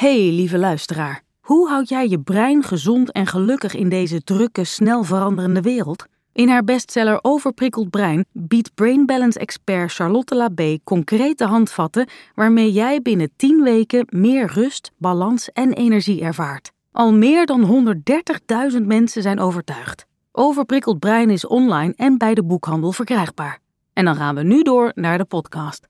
Hey, lieve luisteraar. Hoe houd jij je brein gezond en gelukkig in deze drukke, snel veranderende wereld? In haar bestseller Overprikkeld Brein biedt Brain Balance expert Charlotte Labé concrete handvatten waarmee jij binnen 10 weken meer rust, balans en energie ervaart. Al meer dan 130.000 mensen zijn overtuigd. Overprikkeld Brein is online en bij de boekhandel verkrijgbaar. En dan gaan we nu door naar de podcast.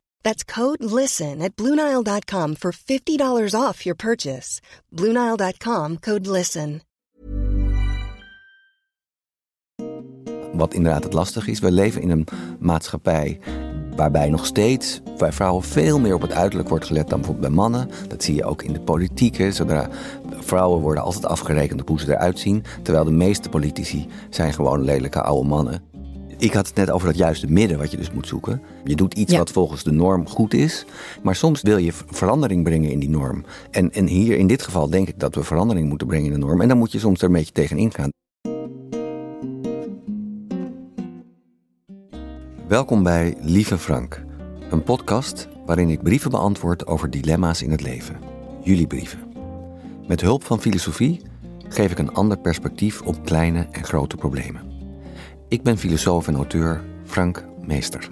That's code LISTEN at Bluenile.com for $50 off your purchase. Bluenile.com code LISTEN. Wat inderdaad het lastig is, we leven in een maatschappij waarbij nog steeds bij vrouwen veel meer op het uiterlijk wordt gelet dan bijvoorbeeld bij mannen. Dat zie je ook in de politiek. hè. Zodra vrouwen worden altijd afgerekend op hoe ze eruit zien, terwijl de meeste politici zijn gewoon lelijke oude mannen. Ik had het net over dat juiste midden wat je dus moet zoeken. Je doet iets Ja. wat volgens de norm goed is, maar soms wil je verandering brengen in die norm. En, en hier in dit geval denk ik dat we verandering moeten brengen in de norm. En dan moet je soms er een beetje tegen ingaan. Welkom bij Lieve Frank, een podcast waarin ik brieven beantwoord over dilemma's in het leven. Jullie brieven. Met hulp van filosofie geef ik een ander perspectief op kleine en grote problemen. Ik ben filosoof en auteur Frank Meester.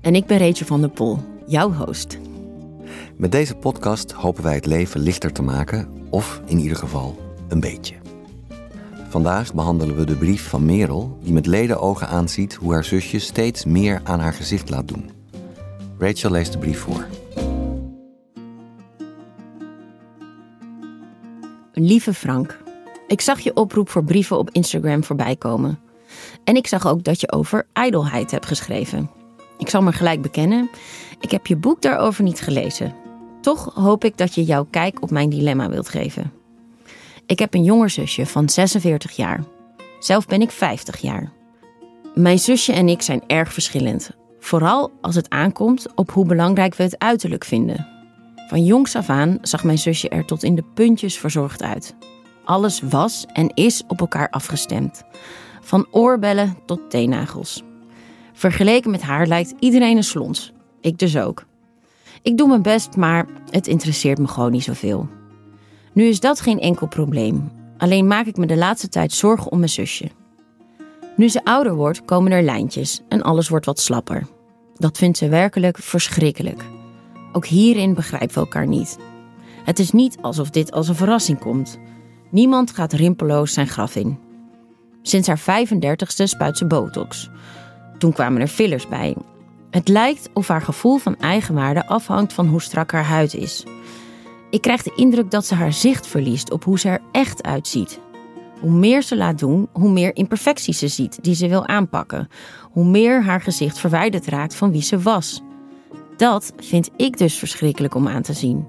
En ik ben Rachel van der Pol, jouw host. Met deze podcast hopen wij het leven lichter te maken, of in ieder geval een beetje. Vandaag behandelen we de brief van Merel, die met ledenogen aanziet hoe haar zusje steeds meer aan haar gezicht laat doen. Rachel leest de brief voor. Lieve Frank, ik zag je oproep voor brieven op Instagram voorbij komen. En ik zag ook dat je over ijdelheid hebt geschreven. Ik zal maar gelijk bekennen, ik heb je boek daarover niet gelezen. Toch hoop ik dat je jouw kijk op mijn dilemma wilt geven. Ik heb een jonger zusje van 46 jaar. Zelf ben ik 50 jaar. Mijn zusje en ik zijn erg verschillend. Vooral als het aankomt op hoe belangrijk we het uiterlijk vinden. Van jongs af aan zag mijn zusje er tot in de puntjes verzorgd uit. Alles was en is op elkaar afgestemd. Van oorbellen tot teennagels. Vergeleken met haar lijkt iedereen een slons. Ik dus ook. Ik doe mijn best, maar het interesseert me gewoon niet zoveel. Nu is dat geen enkel probleem. Alleen maak ik me de laatste tijd zorgen om mijn zusje. Nu ze ouder wordt, komen er lijntjes en alles wordt wat slapper. Dat vindt ze werkelijk verschrikkelijk. Ook hierin begrijpen we elkaar niet. Het is niet alsof dit als een verrassing komt. Niemand gaat rimpeloos zijn graf in. Sinds haar 35ste spuit ze botox. Toen kwamen er fillers bij. Het lijkt of haar gevoel van eigenwaarde afhangt van hoe strak haar huid is. Ik krijg de indruk dat ze haar zicht verliest op hoe ze er echt uitziet. Hoe meer ze laat doen, hoe meer imperfecties ze ziet die ze wil aanpakken. Hoe meer haar gezicht verwijderd raakt van wie ze was. Dat vind ik dus verschrikkelijk om aan te zien.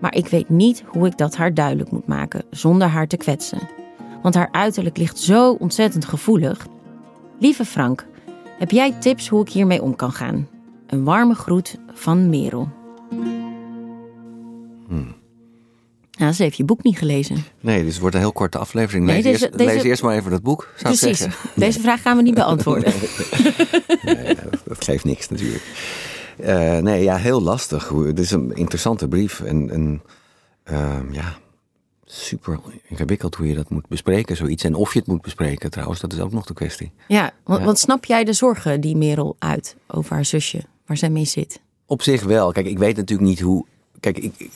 Maar ik weet niet hoe ik dat haar duidelijk moet maken zonder haar te kwetsen. Want haar uiterlijk ligt zo ontzettend gevoelig. Lieve Frank, heb jij tips hoe ik hiermee om kan gaan? Een warme groet van Merel. Ja, ze heeft je boek niet gelezen. Nee, dus het wordt een heel korte aflevering. Nee, Lees, deze- eerst, deze- lees eerst maar even dat boek, zou ik Precies. zeggen. Deze vraag gaan we niet beantwoorden. Nee, dat, geeft niks natuurlijk. Eh, nee, ja, heel lastig. Het is een interessante brief. En, en ehm, ja, super ingewikkeld hoe je dat moet bespreken, zoiets. En of je het moet bespreken trouwens, dat is ook nog de kwestie. Ja, want, Ja. want snap jij de zorgen die Merel uit over haar zusje, waar zij mee zit? Op zich wel. Kijk, ik weet natuurlijk niet hoe kijk, ik,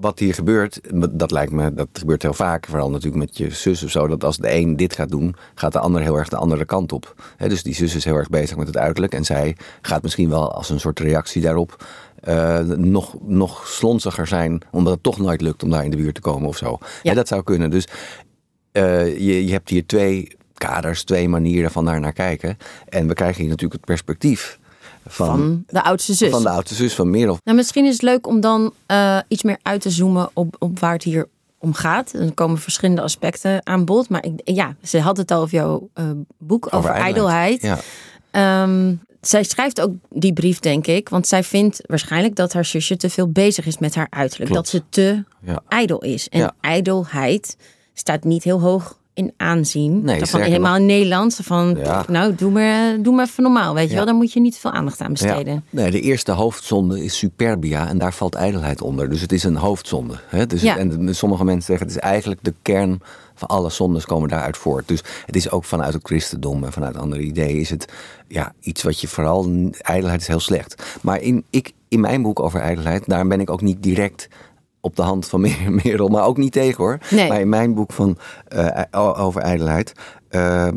wat hier gebeurt, dat lijkt me, dat gebeurt heel vaak. Vooral natuurlijk met je zus of zo. Dat als de een dit gaat doen, gaat de ander heel erg de andere kant op. dus die zus is heel erg bezig met het uiterlijk. En zij gaat misschien wel als een soort reactie daarop uh, nog, nog slonziger zijn. Omdat het toch nooit lukt om daar in de buurt te komen of zo. Ja. dat zou kunnen. Dus uh, je, je hebt hier twee kaders, twee manieren van daar naar kijken. En we krijgen hier natuurlijk het perspectief van, de oudste zus. Van de oudste zus van Merel. Nou, misschien is het leuk om dan uh, iets meer uit te zoomen op, op waar het hier om gaat. Er komen verschillende aspecten aan bod. Maar ik, ja, ze had het al over jouw uh, boek over, over ijdelheid. Ja. Um, zij schrijft ook die brief, denk ik. Want zij vindt waarschijnlijk dat haar zusje te veel bezig is met haar uiterlijk. Dat ze te ja. ijdel is. En ja. ijdelheid staat niet heel hoog in aanzien. Nee, van helemaal in Nederland. Van, nou, doe maar, doe maar even normaal, weet je wel. Daar moet je niet veel aandacht aan besteden. Nee, de eerste hoofdzonde is superbia en daar valt ijdelheid onder. Dus het is een hoofdzonde. Hè? Dus en sommige mensen zeggen, het is eigenlijk de kern van alle zondes komen daaruit voort. Dus het is ook vanuit het christendom en vanuit andere ideeën is het ja, iets wat je vooral... Ijdelheid is heel slecht. Maar in, ik, in mijn boek over ijdelheid, daar ben ik ook niet direct op de hand van Merel, maar ook niet tegen hoor. Nee. Maar in mijn boek van, uh, over ijdelheid uh,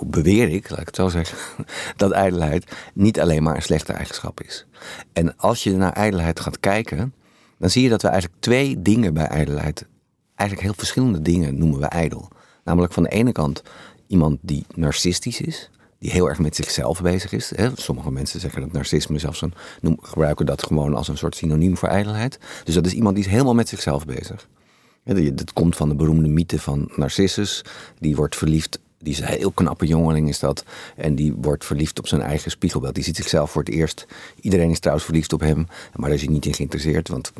beweer ik, laat ik het zo zeggen, dat ijdelheid niet alleen maar een slechte eigenschap is. En als je naar ijdelheid gaat kijken, dan zie je dat we eigenlijk twee dingen bij ijdelheid, eigenlijk heel verschillende dingen noemen we ijdel. Namelijk van de ene kant iemand die narcistisch is die heel erg met zichzelf bezig is. Hè. Sommige mensen zeggen dat narcisme zelfs een, noem, gebruiken dat gewoon als een soort synoniem voor ijdelheid. Dus dat is iemand die is helemaal met zichzelf bezig. dat komt van de beroemde mythe van Narcissus. Die wordt verliefd die is een heel knappe jongeling is dat. En die wordt verliefd op zijn eigen spiegelbeeld. Die ziet zichzelf voor het eerst. Iedereen is trouwens verliefd op hem. Maar daar is hij niet in geïnteresseerd. Want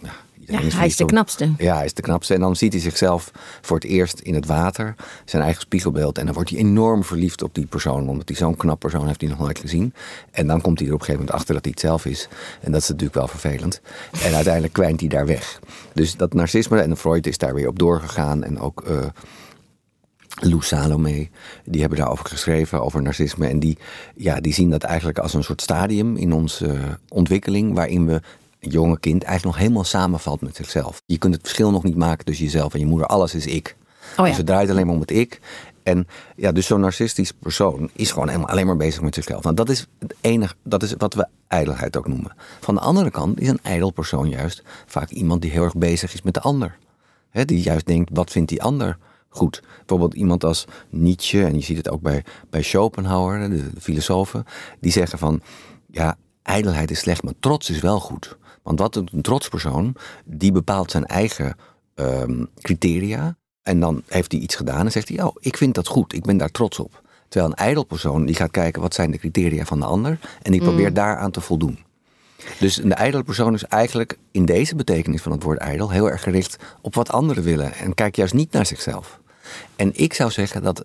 ja, hij is de knapste. Ja, hij is de knapste. En dan ziet hij zichzelf voor het eerst in het water, zijn eigen spiegelbeeld. En dan wordt hij enorm verliefd op die persoon, omdat hij zo'n knap persoon heeft hij nog nooit gezien. En dan komt hij er op een gegeven moment achter dat hij het zelf is. En dat is natuurlijk wel vervelend. En uiteindelijk kwijnt hij daar weg. Dus dat narcisme, en Freud is daar weer op doorgegaan. En ook uh, Lou Salome, die hebben daarover geschreven, over narcisme. En die, ja, die zien dat eigenlijk als een soort stadium in onze ontwikkeling, waarin we jonge kind eigenlijk nog helemaal samenvalt met zichzelf. Je kunt het verschil nog niet maken tussen jezelf en je moeder. Alles is ik. Oh ja. Dus het draait alleen maar om het ik. En ja, dus zo'n narcistisch persoon is gewoon helemaal alleen maar bezig met zichzelf. Nou, dat is het enige, dat is wat we ijdelheid ook noemen. Van de andere kant is een ijdel persoon juist vaak iemand die heel erg bezig is met de ander. die juist denkt, wat vindt die ander goed? Bijvoorbeeld iemand als Nietzsche, en je ziet het ook bij, bij Schopenhauer, de, de filosofen, die zeggen van, ja, ijdelheid is slecht, maar trots is wel goed. Want wat een trotspersoon, die bepaalt zijn eigen um, criteria. En dan heeft hij iets gedaan en zegt hij, oh, ik vind dat goed, ik ben daar trots op. Terwijl een ijdelpersoon, die gaat kijken wat zijn de criteria van de ander. En die mm. probeert daaraan te voldoen. Dus een ijdele persoon is eigenlijk in deze betekenis van het woord ijdel heel erg gericht op wat anderen willen. En kijkt juist niet naar zichzelf. En ik zou zeggen dat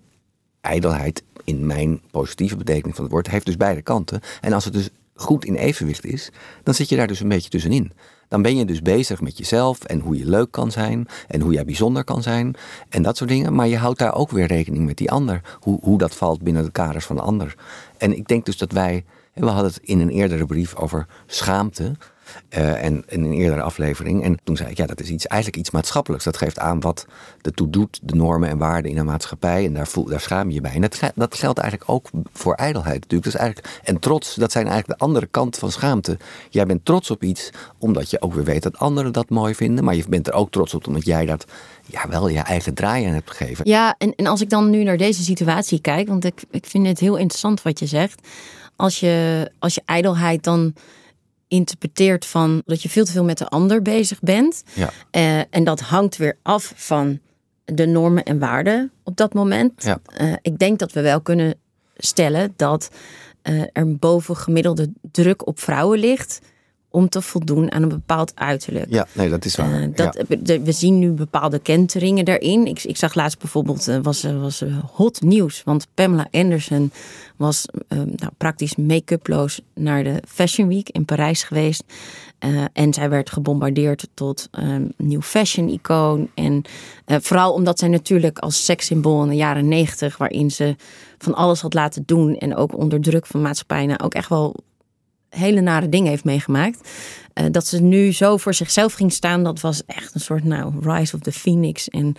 ijdelheid in mijn positieve betekenis van het woord heeft dus beide kanten. En als het dus goed in evenwicht is, dan zit je daar dus een beetje tussenin. Dan ben je dus bezig met jezelf en hoe je leuk kan zijn en hoe jij bijzonder kan zijn en dat soort dingen. Maar je houdt daar ook weer rekening met die ander, hoe, hoe dat valt binnen de kaders van de ander. En ik denk dus dat wij, we hadden het in een eerdere brief over schaamte. Uh, en in een eerdere aflevering. En toen zei ik, ja, dat is iets, eigenlijk iets maatschappelijks. Dat geeft aan wat ertoe doet, de normen en waarden in een maatschappij. En daar, voel, daar schaam je je bij. En dat, dat geldt eigenlijk ook voor ijdelheid natuurlijk. Dus eigenlijk, en trots, dat zijn eigenlijk de andere kant van schaamte. Jij bent trots op iets, omdat je ook weer weet dat anderen dat mooi vinden. Maar je bent er ook trots op, omdat jij dat ja, wel je eigen draai aan hebt gegeven. Ja, en, en als ik dan nu naar deze situatie kijk, want ik, ik vind het heel interessant wat je zegt. Als je, als je ijdelheid dan interpreteert van dat je veel te veel met de ander bezig bent. Ja. Uh, en dat hangt weer af van de normen en waarden op dat moment. Ja. Uh, ik denk dat we wel kunnen stellen dat uh, er bovengemiddelde druk op vrouwen ligt om te voldoen aan een bepaald uiterlijk. Ja, nee, dat is waar. Uh, dat, we zien nu bepaalde kenteringen daarin. Ik, ik zag laatst bijvoorbeeld, uh, was, was hot nieuws, want Pamela Anderson was uh, nou, praktisch make-uploos naar de Fashion Week in Parijs geweest. en zij werd gebombardeerd tot um, nieuw fashion-icoon. En vooral omdat zij natuurlijk als sekssymbool in de jaren negentig, waarin ze van alles had laten doen en ook onder druk van maatschappij, nou, ook echt wel hele nare dingen heeft meegemaakt. Eh, dat ze nu zo voor zichzelf ging staan, dat was echt een soort nou, rise of the phoenix en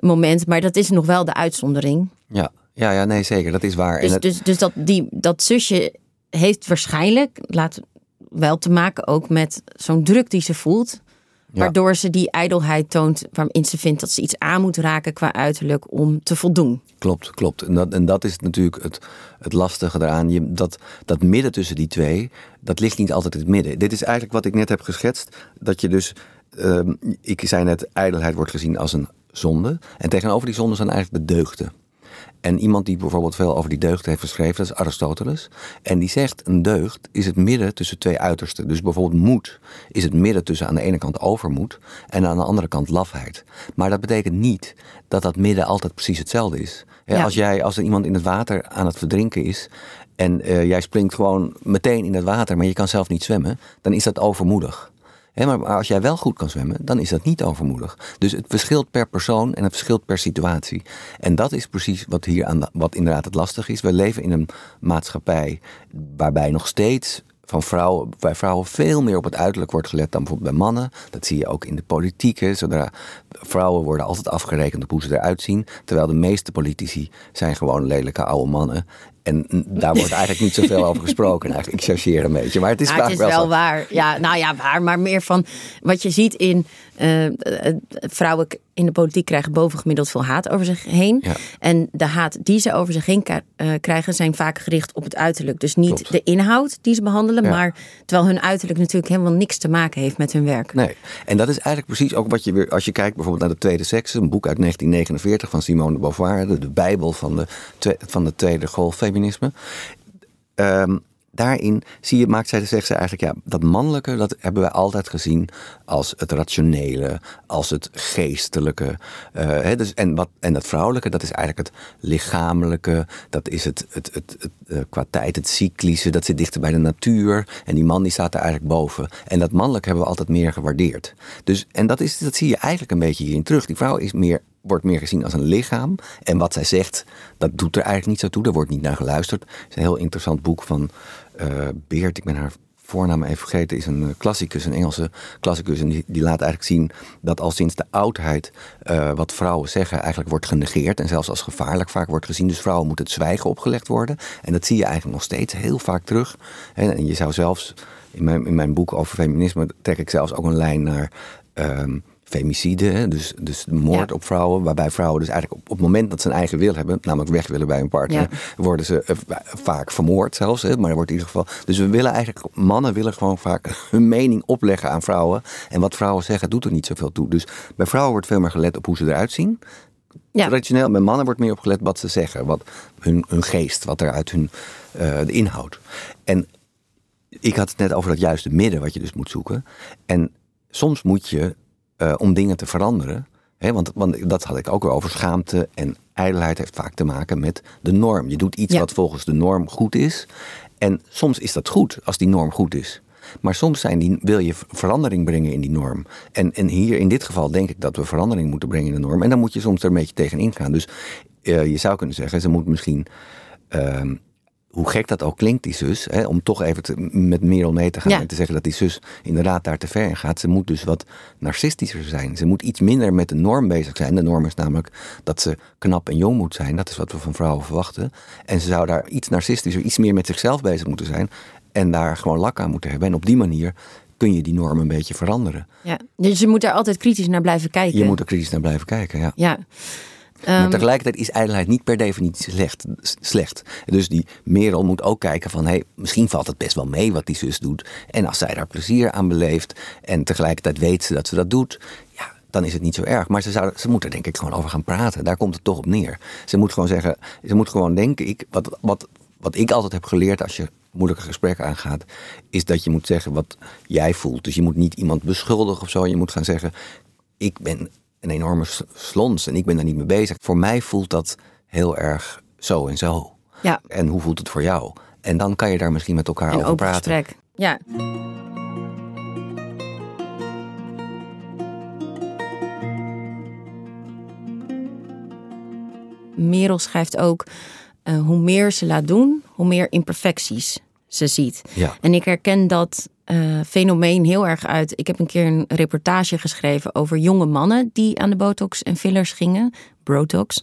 moment. Maar dat is nog wel de uitzondering. Ja, ja, ja nee, zeker. Dat is waar. Dus, en het, dus, dus dat, die, dat zusje heeft waarschijnlijk, laat wel te maken ook met zo'n druk die ze voelt. Waardoor ze die ijdelheid toont waarin ze vindt dat ze iets aan moet raken qua uiterlijk om te voldoen. Klopt, klopt. En dat, en dat is natuurlijk het, het lastige eraan. Je, dat, dat midden tussen die twee, dat ligt niet altijd in het midden. Dit is eigenlijk wat ik net heb geschetst. Dat je dus, ehm, ik zei net, ijdelheid wordt gezien als een zonde. En tegenover die zonde zijn eigenlijk de deugden. En iemand die bijvoorbeeld veel over die deugd heeft geschreven, dat is Aristoteles. En die zegt, een deugd is het midden tussen twee uitersten. Dus bijvoorbeeld moed is het midden tussen aan de ene kant overmoed en aan de andere kant lafheid. Maar dat betekent niet dat dat midden altijd precies hetzelfde is. Ja. Als, jij, als er iemand in het water aan het verdrinken is en eh, jij springt gewoon meteen in het water, maar je kan zelf niet zwemmen, dan is dat overmoedig. Maar als jij wel goed kan zwemmen, dan is dat niet overmoedig. Dus het verschilt per persoon en het verschilt per situatie. En dat is precies wat hier aan de- wat inderdaad het lastig is. We leven in een maatschappij waarbij nog steeds van vrouwen, bij vrouwen veel meer op het uiterlijk wordt gelet dan bijvoorbeeld bij mannen. Dat zie je ook in de politiek. Zodra vrouwen worden altijd afgerekend op hoe ze eruit zien. Terwijl de meeste politici zijn gewoon lelijke oude mannen. En daar wordt eigenlijk niet zoveel over gesproken. Eigenlijk, ik chargeer een beetje. Maar het is Ja, vaak het is wel waar. Ja, nou ja, waar. Maar meer van wat je ziet in eh, eh, vrouwen in de politiek krijgen bovengemiddeld veel haat over zich heen. Ja. En de haat die ze over zich heen eh, krijgen zijn vaak gericht op het uiterlijk. Dus niet Klopt. de inhoud die ze behandelen, Ja. maar terwijl hun uiterlijk natuurlijk helemaal niks te maken heeft met hun werk. Nee, en dat is eigenlijk precies ook wat je weer, als je kijkt bijvoorbeeld naar de Tweede Seks, een boek uit 1949 van Simone de Beauvoir, de, Bijbel van de, van de Tweede Golffeminisme. Ehm, daarin zie je, maakt zij, zegt ze eigenlijk, ja, dat mannelijke, dat hebben wij altijd gezien als het rationele, als het geestelijke. eh, hè, dus, en, wat, en dat vrouwelijke, dat is eigenlijk het lichamelijke, dat is het, het, het, eh, qua tijd, het cyclische, dat zit dichter bij de natuur. En die man die staat er eigenlijk boven. En dat mannelijk hebben we altijd meer gewaardeerd. Dus, en dat, is, dat zie je eigenlijk een beetje hierin terug. Die vrouw is meer wordt meer gezien als een lichaam. En wat zij zegt, dat doet er eigenlijk niet zo toe. Daar wordt niet naar geluisterd. Het is een heel interessant boek van eh, Beert. Ik ben haar voornaam even vergeten. Is een eh, klassicus, een Engelse klassicus. En die, die laat eigenlijk zien dat al sinds de oudheid... eh, wat vrouwen zeggen eigenlijk wordt genegeerd. En zelfs als gevaarlijk vaak wordt gezien. Dus vrouwen moeten het zwijgen opgelegd worden. En dat zie je eigenlijk nog steeds heel vaak terug. En, je zou zelfs... In mijn, in mijn boek over feminisme trek ik zelfs ook een lijn naar... ehm, femicide, hè, dus, dus de moord Ja. op vrouwen, waarbij vrouwen dus eigenlijk op, op het moment dat ze een eigen wil hebben, namelijk weg willen bij een partner, Ja. worden ze eh, va- vaak vermoord zelfs. Hè, maar er wordt in ieder geval. Dus we willen eigenlijk, mannen willen gewoon vaak hun mening opleggen aan vrouwen. En wat vrouwen zeggen, doet er niet zoveel toe. Dus bij vrouwen wordt veel meer gelet op hoe ze eruit zien. Ja. Traditioneel, bij mannen wordt meer op gelet wat ze zeggen, wat hun, hun geest, wat er uit hun eh, de inhoud. En ik had het net over dat juiste midden wat je dus moet zoeken. En soms moet je, eh, om dingen te veranderen, want, want dat had ik ook weer over schaamte en ijdelheid heeft vaak te maken met de norm. Je doet iets Ja. wat volgens de norm goed is. En soms is dat goed als die norm goed is. Maar soms zijn die, wil je verandering brengen in die norm. En, en hier in dit geval denk ik dat we verandering moeten brengen in de norm. En dan moet je soms er een beetje tegenin gaan. Dus eh, je zou kunnen zeggen, ze moet misschien ehm, hoe gek dat ook klinkt, die zus, hè, om toch even te- met Merel mee te gaan Ja. en te zeggen dat die zus inderdaad daar te ver in gaat. Ze moet dus wat narcistischer zijn. Ze moet iets minder met de norm bezig zijn. De norm is namelijk dat ze knap en jong moet zijn. Dat is wat we van vrouwen verwachten. En ze zou daar iets narcistischer, iets meer met zichzelf bezig moeten zijn. En daar gewoon lak aan moeten hebben. En op die manier kun je die norm een beetje veranderen. Ja. Dus je moet daar altijd kritisch naar blijven kijken. Je moet er kritisch naar blijven kijken, ja. Ja. Maar Ehm, tegelijkertijd is ijdelheid niet per definitie slecht. slecht. Dus die Merel moet ook kijken van... Hey, misschien valt het best wel mee wat die zus doet. En als zij daar plezier aan beleeft... en tegelijkertijd weet ze dat ze dat doet... ja, dan is het niet zo erg. Maar ze, zou, ze moet er denk ik gewoon over gaan praten. Daar komt het toch op neer. Ze moet gewoon zeggen... Ze moet gewoon denken... Ik, wat, wat, wat ik altijd heb geleerd als je moeilijke gesprekken aangaat... is dat je moet zeggen wat jij voelt. Dus je moet niet iemand beschuldigen of zo. Je moet gaan zeggen... Ik ben een enorme slons en ik ben daar niet mee bezig. Voor mij voelt dat heel erg zo en zo. Ja. En hoe voelt het voor jou? En dan kan je daar misschien met elkaar Een over open praten. gesprek. Ja. Merel schrijft ook: eh, hoe meer ze laat doen, hoe meer imperfecties ze ziet. Ja. En ik herken dat eh, fenomeen heel erg uit. Ik heb een keer een reportage geschreven over jonge mannen die aan de botox en fillers gingen. Brotox.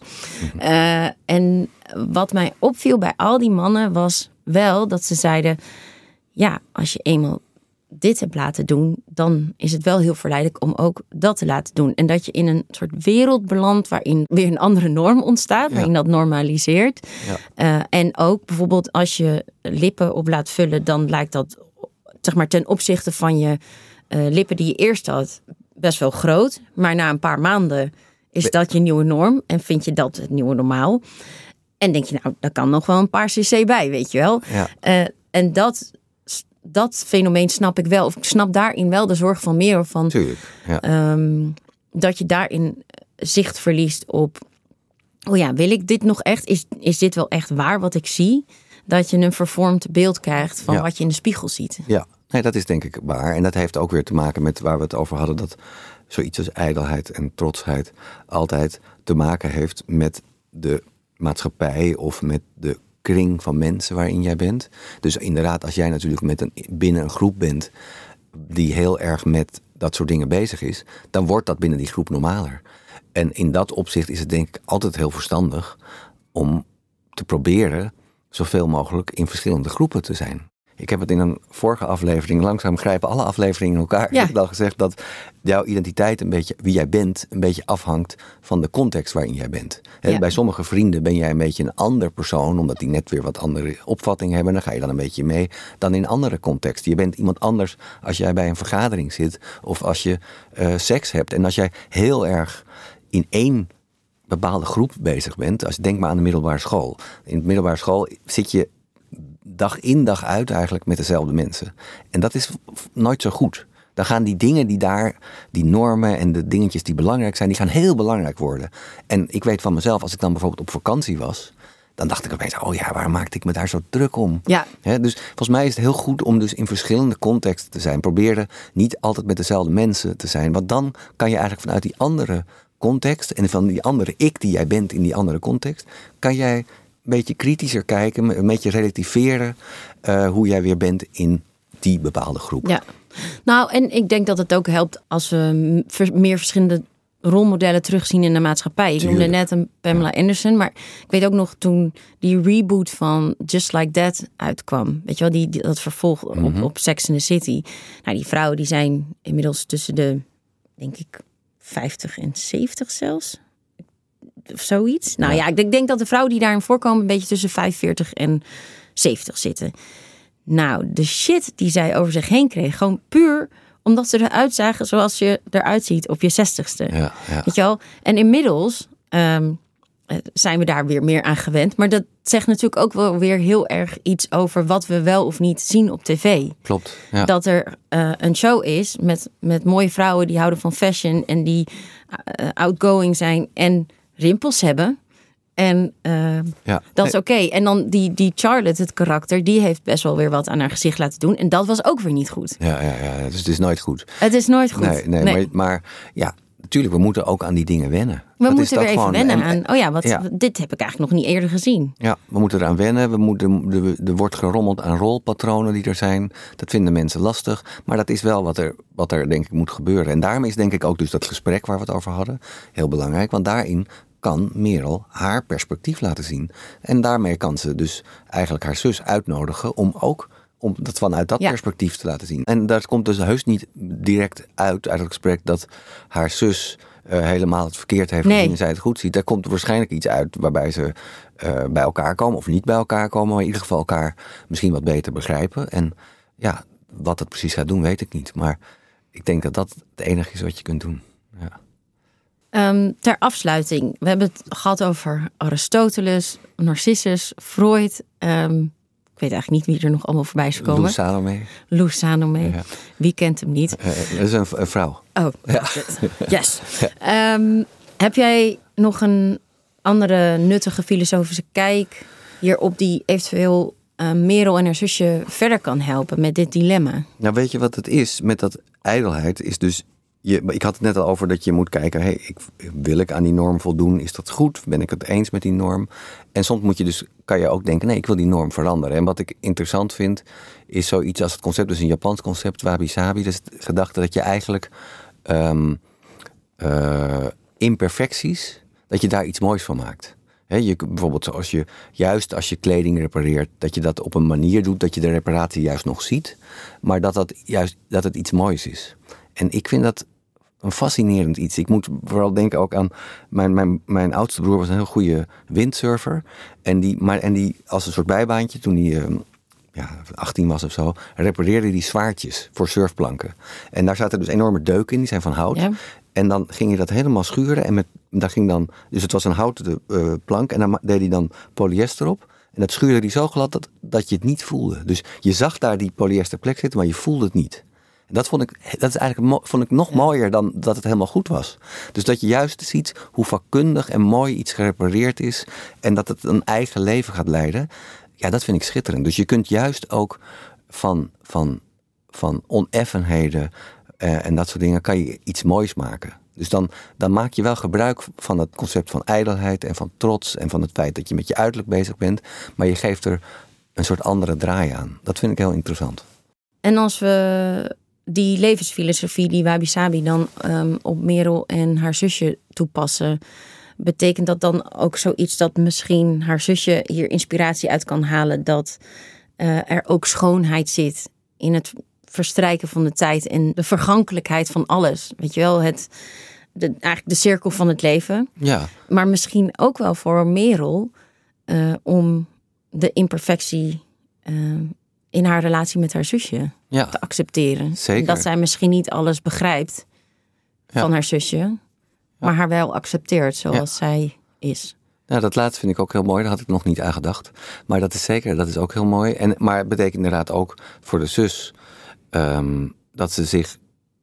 Eh, en wat mij opviel bij al die mannen was wel dat ze zeiden: ja, als je eenmaal dit hebt laten doen, dan is het wel heel verleidelijk om ook dat te laten doen. En dat je in een soort wereld belandt waarin weer een andere norm ontstaat, waarin dat normaliseert. Ja. Eh, en ook bijvoorbeeld als je lippen op laat vullen, dan lijkt dat zeg maar ten opzichte van je eh, lippen die je eerst had best wel groot. Maar na een paar maanden is dat je nieuwe norm en vind je dat het nieuwe normaal. En denk je, nou, daar kan nog wel een paar cc bij, weet je wel. Ja. Eh, en dat, dat fenomeen snap ik wel. Of ik snap daarin wel de zorg van meer van Tuurlijk. Ja. ehm, dat je daarin zicht verliest op. Oh ja, wil ik dit nog echt? Is, is dit wel echt waar wat ik zie? Dat je een vervormd beeld krijgt van Ja. wat je in de spiegel ziet. Ja, nee, dat is denk ik waar. En dat heeft ook weer te maken met waar we het over hadden. Dat zoiets als ijdelheid en trotsheid altijd te maken heeft met de maatschappij of met de kring van mensen waarin jij bent. Dus inderdaad, als jij natuurlijk met een, binnen een groep bent die heel erg met dat soort dingen bezig is, dan wordt dat binnen die groep normaler. En in dat opzicht is het denk ik altijd heel verstandig om te proberen zoveel mogelijk in verschillende groepen te zijn. Ik heb het in een vorige aflevering, langzaam grijpen alle afleveringen in elkaar. Ja. Ik heb al gezegd dat jouw identiteit een beetje, wie jij bent, een beetje afhangt van de context waarin jij bent. Ja. Bij sommige vrienden ben jij een beetje een ander persoon, omdat die net weer wat andere opvatting hebben. Dan ga je dan een beetje mee dan in andere contexten. Je bent iemand anders als jij bij een vergadering zit of als je eh, seks hebt. En als jij heel erg in één bepaalde groep bezig bent. Als denk maar aan de middelbare school. In de middelbare school zit je dag in dag uit eigenlijk met dezelfde mensen. En dat is nooit zo goed. Dan gaan die dingen die daar, die normen en de dingetjes die belangrijk zijn, die gaan heel belangrijk worden. En ik weet van mezelf, als ik dan bijvoorbeeld op vakantie was, dan dacht ik opeens, oh ja, waarom maakte ik me daar zo druk om? Ja. Hè, dus volgens mij is het heel goed om dus in verschillende contexten te zijn. Probeer er niet altijd met dezelfde mensen te zijn. Want dan kan je eigenlijk vanuit die andere context en van die andere ik die jij bent in die andere context, kan jij beetje kritischer kijken, een beetje relativeren eh, hoe jij weer bent in die bepaalde groep. Ja. Nou, en ik denk dat het ook helpt als we meer verschillende rolmodellen terugzien in de maatschappij. Ik noemde net een Pamela Anderson, maar ik weet ook nog toen die reboot van Just Like That uitkwam. Weet je wel, die, die- dat vervolg op, op Sex in the City. Nou, die vrouwen die zijn inmiddels tussen de, denk ik, 50 en 70 zelfs. Of zoiets. Nou ja, ik denk, denk dat de vrouwen die daarin voorkomen een beetje tussen 45 en 70 zitten. Nou, de shit die zij over zich heen kreeg. Gewoon puur omdat ze eruit zagen zoals je eruit ziet op je zestigste. Ja, ja. Weet je wel? En inmiddels ehm, eh, zijn we daar weer meer aan gewend. Maar dat zegt natuurlijk ook wel weer heel erg iets over wat we wel of niet zien op tv. Klopt. Ja. Dat er eh, een show is met, met mooie vrouwen die houden van fashion en die eh, outgoing zijn en rimpels hebben. En eh, ja. dat is oké. En dan die, die Charlotte, het karakter, die heeft best wel weer wat aan haar gezicht laten doen. En dat was ook weer niet goed. Ja, ja, ja, dus het is nooit goed. Het is nooit goed. Nee, nee, Maar, maar ja, natuurlijk, we moeten ook aan die dingen wennen. we Dat moeten weer even gewoon. wennen En- aan. Oh ja, wat, ja. dit heb ik eigenlijk nog niet eerder gezien. Ja, we moeten eraan wennen. We moeten, er, er wordt gerommeld aan rolpatronen die er zijn. Dat vinden mensen lastig. Maar dat is wel wat er, wat er denk ik moet gebeuren. En daarom is denk ik ook dus dat gesprek waar we het over hadden heel belangrijk. Want daarin kan Merel haar perspectief laten zien. En daarmee kan ze dus eigenlijk haar zus uitnodigen om ook om dat vanuit dat Ja. perspectief te laten zien. En daar komt dus heus niet direct uit uit het gesprek dat haar zus eh, helemaal het verkeerd heeft Nee. gezien en zij het goed ziet. Daar komt waarschijnlijk iets uit waarbij ze eh, bij elkaar komen of niet bij elkaar komen, maar in ieder geval elkaar misschien wat beter begrijpen. En ja, wat het precies gaat doen, weet ik niet. Maar ik denk dat dat het enige is wat je kunt doen. Ja. Ehm, ter afsluiting, we hebben het gehad over Aristoteles, Narcissus, Freud. ehm, ik weet eigenlijk niet wie er nog allemaal voorbij is gekomen. Lou Salome, Lou Salome. Ja. Wie kent hem niet? eh, dat is een, vrouw. Oh, yes. Ehm, heb jij nog een andere nuttige filosofische kijk hierop die eventueel eh, Merel en haar zusje verder kan helpen met dit dilemma? Nou, weet je wat het is met dat ijdelheid? Is dus je, ik had het net al over dat je moet kijken, hey, ik, wil ik aan die norm voldoen? Is dat goed? Ben ik het eens met die norm? En soms moet je dus, kan je ook denken, nee, ik wil die norm veranderen. En wat ik interessant vind, is zoiets als het concept, dus een Japans concept, wabi-sabi. Dus de gedachte dat je eigenlijk ehm, eh, imperfecties, dat je daar iets moois van maakt. je, bijvoorbeeld zoals je, juist als je kleding repareert, dat je dat op een manier doet dat je de reparatie juist nog ziet, maar dat, dat, juist, dat het iets moois is. En ik vind dat een fascinerend iets. Ik moet vooral denken ook aan. Mijn, mijn, mijn oudste broer was een heel goede windsurfer. En die, maar, en die als een soort bijbaantje, toen hij uh, ja, 18 was of zo, repareerde die zwaardjes voor surfplanken. En daar zaten dus enorme deuken in, die zijn van hout. En dan ging je dat helemaal schuren. En met, daar ging dan, dus het was een houten uh, plank. En dan deed hij dan polyester op. En dat schuurde hij zo glad dat, dat je het niet voelde. Dus je zag daar die polyester plek zitten, maar je voelde het niet. Dat vond ik, dat is eigenlijk, vond ik nog mooier dan dat het helemaal goed was. Dus dat je juist ziet hoe vakkundig en mooi iets gerepareerd is. En dat het een eigen leven gaat leiden. Ja, dat vind ik schitterend. Dus je kunt juist ook van, van, van oneffenheden uh, en dat soort dingen kan je iets moois maken. Dus dan, dan maak je wel gebruik van het concept van ijdelheid en van trots en van het feit dat je met je uiterlijk bezig bent. Maar je geeft er een soort andere draai aan. Dat vind ik heel interessant. En als we die levensfilosofie die Wabi Sabi dan um, op Merel en haar zusje toepassen, betekent dat dan ook zoiets dat misschien haar zusje hier inspiratie uit kan halen dat uh, er ook schoonheid zit in het verstrijken van de tijd en de vergankelijkheid van alles. Weet je wel, het, de, eigenlijk de cirkel van het leven. Ja. Maar misschien ook wel voor Merel uh, om de imperfectie uh, in haar relatie met haar zusje ja. te accepteren. Zeker. Dat zij misschien niet alles begrijpt van haar zusje, maar haar wel accepteert zoals zij is. Nou, dat laatste vind ik ook heel mooi. Daar had ik nog niet aan gedacht. Maar dat is zeker, dat is ook heel mooi. En, maar het betekent inderdaad ook voor de zus um, dat ze zich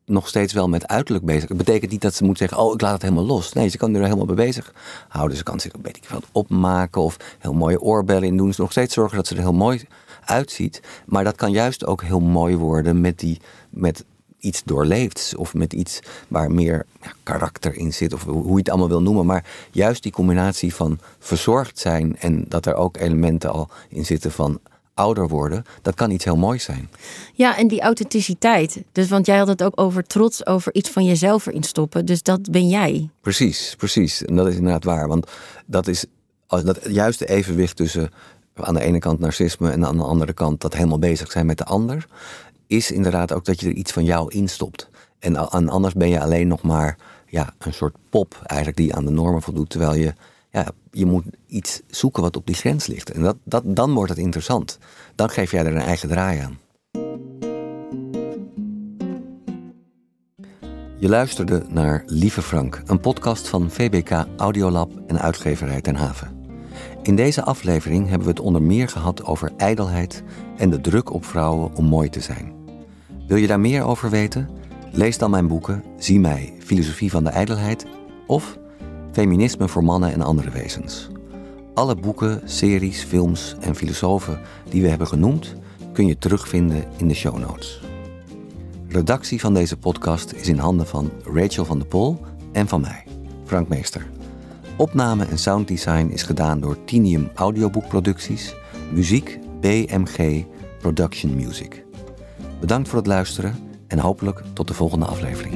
nog steeds wel met uiterlijk bezig. Het betekent niet dat ze moet zeggen, oh, ik laat het helemaal los. Nee, ze kan er helemaal mee bezig houden. Ze kan zich, weet ik veel, opmaken of heel mooie oorbellen in doen. Ze nog steeds zorgen dat ze er heel mooi uitziet. Maar dat kan juist ook heel mooi worden met, die, met iets doorleefds. Of met iets waar meer ja, karakter in zit. Of hoe je het allemaal wil noemen. Maar juist die combinatie van verzorgd zijn. En dat er ook elementen al in zitten van ouder worden, dat kan iets heel moois zijn. Ja, en die authenticiteit. Dus want jij had het ook over trots over iets van jezelf erin stoppen. Dus dat ben jij. Precies, precies. En dat is inderdaad waar. Want dat is als dat juiste evenwicht tussen aan de ene kant narcisme en aan de andere kant dat helemaal bezig zijn met de ander, is inderdaad ook dat je er iets van jou instopt. En, en anders ben je alleen nog maar ja, een soort pop eigenlijk die aan de normen voldoet, terwijl je ja, je moet iets zoeken wat op die grens ligt. En dat, dat, dan wordt het interessant. Dan geef jij er een eigen draai aan. Je luisterde naar Lieve Frank, een podcast van VBK Audiolab en uitgeverij Ten Haven. In deze aflevering hebben we het onder meer gehad over ijdelheid en de druk op vrouwen om mooi te zijn. Wil je daar meer over weten? Lees dan mijn boeken Zie mij, Filosofie van de Ijdelheid of Feminisme voor mannen en andere wezens. Alle boeken, series, films en filosofen die we hebben genoemd kun je terugvinden in de show notes. Redactie van deze podcast is in handen van Rachel van der Pol en van mij, Frank Meester. Opname en sounddesign is gedaan door Tinium Audioboekproducties, muziek BMG Production Music. Bedankt voor het luisteren en hopelijk tot de volgende aflevering.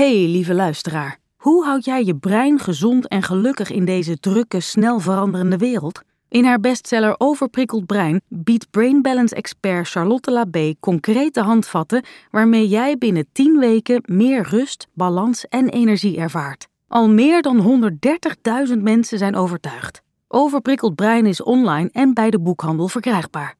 Hey, lieve luisteraar. Hoe houd jij je brein gezond en gelukkig in deze drukke, snel veranderende wereld? In haar bestseller Overprikkeld Brein biedt Brain Balance expert Charlotte Labé concrete handvatten waarmee jij binnen 10 weken meer rust, balans en energie ervaart. Al meer dan 130.000 mensen zijn overtuigd. Overprikkeld Brein is online en bij de boekhandel verkrijgbaar.